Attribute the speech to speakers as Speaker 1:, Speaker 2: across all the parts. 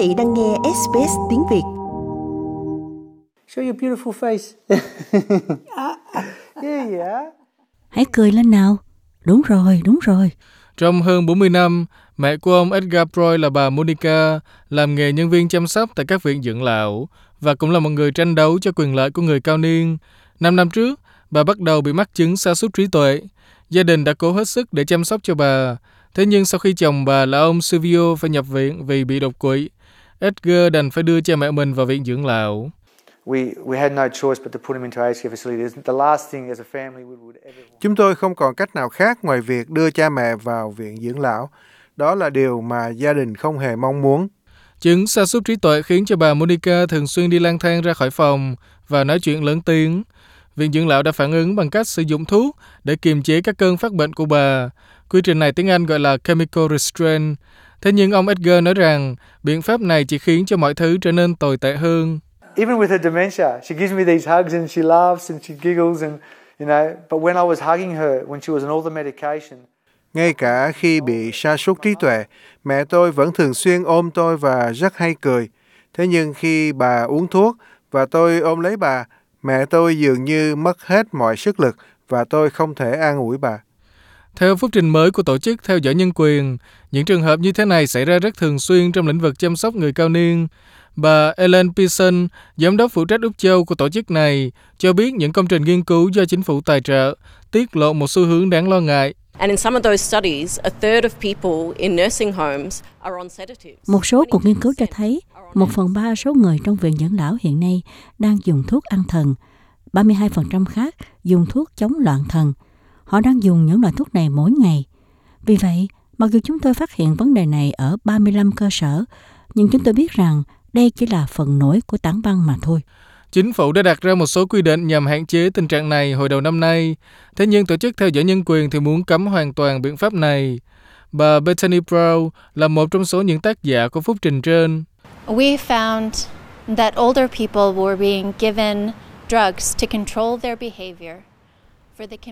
Speaker 1: vị đang nghe SBS tiếng Việt.
Speaker 2: Show your beautiful face. yeah, yeah.
Speaker 3: Hãy cười lên nào. Đúng rồi, đúng rồi.
Speaker 4: Trong hơn 40 năm, mẹ của ông Edgar Broy là bà Monica làm nghề nhân viên chăm sóc tại các viện dưỡng lão và cũng là một người tranh đấu cho quyền lợi của người cao niên. Năm năm trước, bà bắt đầu bị mắc chứng sa sút trí tuệ. Gia đình đã cố hết sức để chăm sóc cho bà. Thế nhưng sau khi chồng bà là ông Silvio phải nhập viện vì bị đột quỵ, Edgar đành phải đưa cha mẹ mình vào viện dưỡng lão.
Speaker 5: Chúng tôi không còn cách nào khác ngoài việc đưa cha mẹ vào viện dưỡng lão. Đó là điều mà gia đình không hề mong muốn.
Speaker 4: Chứng sa sút trí tuệ khiến cho bà Monica thường xuyên đi lang thang ra khỏi phòng và nói chuyện lớn tiếng. Viện dưỡng lão đã phản ứng bằng cách sử dụng thuốc để kiềm chế các cơn phát bệnh của bà. Quy trình này tiếng Anh gọi là chemical restraint. Thế nhưng ông Edgar nói rằng biện pháp này chỉ khiến cho mọi thứ trở nên tồi tệ hơn.
Speaker 2: Even with her dementia, she gives me these hugs and she laughs and she giggles and you know. But when I was hugging her when she was on all the medication,
Speaker 5: ngay cả khi bị sa sút trí tuệ, mẹ tôi vẫn thường xuyên ôm tôi và rất hay cười. Thế nhưng khi bà uống thuốc và tôi ôm lấy bà, mẹ tôi dường như mất hết mọi sức lực và tôi không thể an ủi bà.
Speaker 4: Theo phúc trình mới của tổ chức theo dõi nhân quyền, những trường hợp như thế này xảy ra rất thường xuyên trong lĩnh vực chăm sóc người cao niên. Bà Ellen Pearson, giám đốc phụ trách Úc Châu của tổ chức này, cho biết những công trình nghiên cứu do chính phủ tài trợ tiết lộ một xu hướng đáng lo ngại
Speaker 3: một số cuộc nghiên cứu cho thấy một phần ba số người trong viện dưỡng lão hiện nay đang dùng thuốc an thần, 32% khác dùng thuốc chống loạn thần. Họ đang dùng những loại thuốc này mỗi ngày. Vì vậy, mặc dù chúng tôi phát hiện vấn đề này ở 35 cơ sở, nhưng chúng tôi biết rằng đây chỉ là phần nổi của tảng băng mà thôi.
Speaker 4: Chính phủ đã đặt ra một số quy định nhằm hạn chế tình trạng này hồi đầu năm nay. Thế nhưng tổ chức theo dõi nhân quyền thì muốn cấm hoàn toàn biện pháp này. Bà Bethany Brown là một trong số những tác giả của phúc trình trên.
Speaker 6: We found that older people were being given drugs to control their behavior.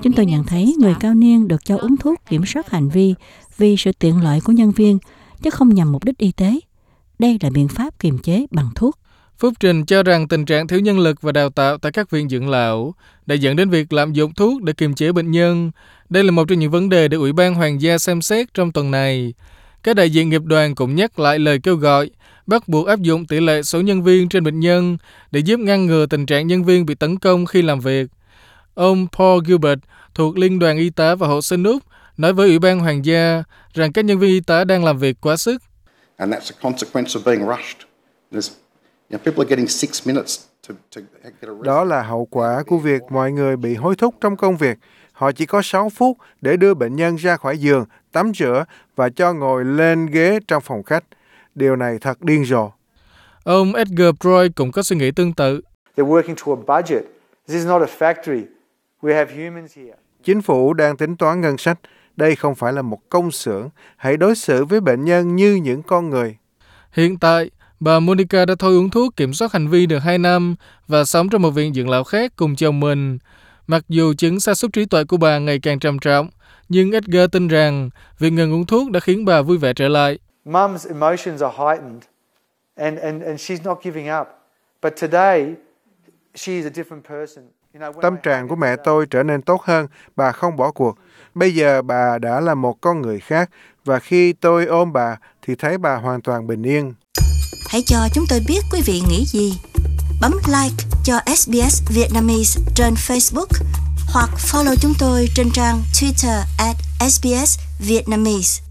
Speaker 3: Chúng tôi nhận thấy người cao niên được cho uống thuốc kiểm soát hành vi vì sự tiện lợi của nhân viên, chứ không nhằm mục đích y tế. Đây là biện pháp kiềm chế bằng thuốc.
Speaker 4: Phúc Trình cho rằng tình trạng thiếu nhân lực và đào tạo tại các viện dưỡng lão đã dẫn đến việc lạm dụng thuốc để kiềm chế bệnh nhân. Đây là một trong những vấn đề được Ủy ban Hoàng gia xem xét trong tuần này. Các đại diện nghiệp đoàn cũng nhắc lại lời kêu gọi bắt buộc áp dụng tỷ lệ số nhân viên trên bệnh nhân để giúp ngăn ngừa tình trạng nhân viên bị tấn công khi làm việc. Ông Paul Gilbert thuộc Liên đoàn Y tá và Hộ sinh Úc nói với Ủy ban Hoàng gia rằng các nhân viên y tá đang làm việc quá sức. And that's a consequence of being rushed. There's
Speaker 5: đó là hậu quả của việc mọi người bị hối thúc trong công việc. Họ chỉ có 6 phút để đưa bệnh nhân ra khỏi giường, tắm rửa và cho ngồi lên ghế trong phòng khách. Điều này thật điên rồ.
Speaker 4: Ông Edgar Broy cũng có suy nghĩ tương tự.
Speaker 5: Chính phủ đang tính toán ngân sách. Đây không phải là một công xưởng. Hãy đối xử với bệnh nhân như những con người.
Speaker 4: Hiện tại, Bà Monica đã thôi uống thuốc kiểm soát hành vi được 2 năm và sống trong một viện dưỡng lão khác cùng chồng mình. Mặc dù chứng sa sút trí tuệ của bà ngày càng trầm trọng, nhưng Edgar tin rằng việc ngừng uống thuốc đã khiến bà vui vẻ trở lại.
Speaker 2: Mum's emotions are heightened and, and, and she's not giving up. But today, she is a different person.
Speaker 5: Tâm trạng của mẹ tôi trở nên tốt hơn, bà không bỏ cuộc. Bây giờ bà đã là một con người khác và khi tôi ôm bà thì thấy bà hoàn toàn bình yên.
Speaker 1: Hãy cho chúng tôi biết quý vị nghĩ gì. Bấm like cho SBS Vietnamese trên Facebook hoặc follow chúng tôi trên trang Twitter at SBS Vietnamese.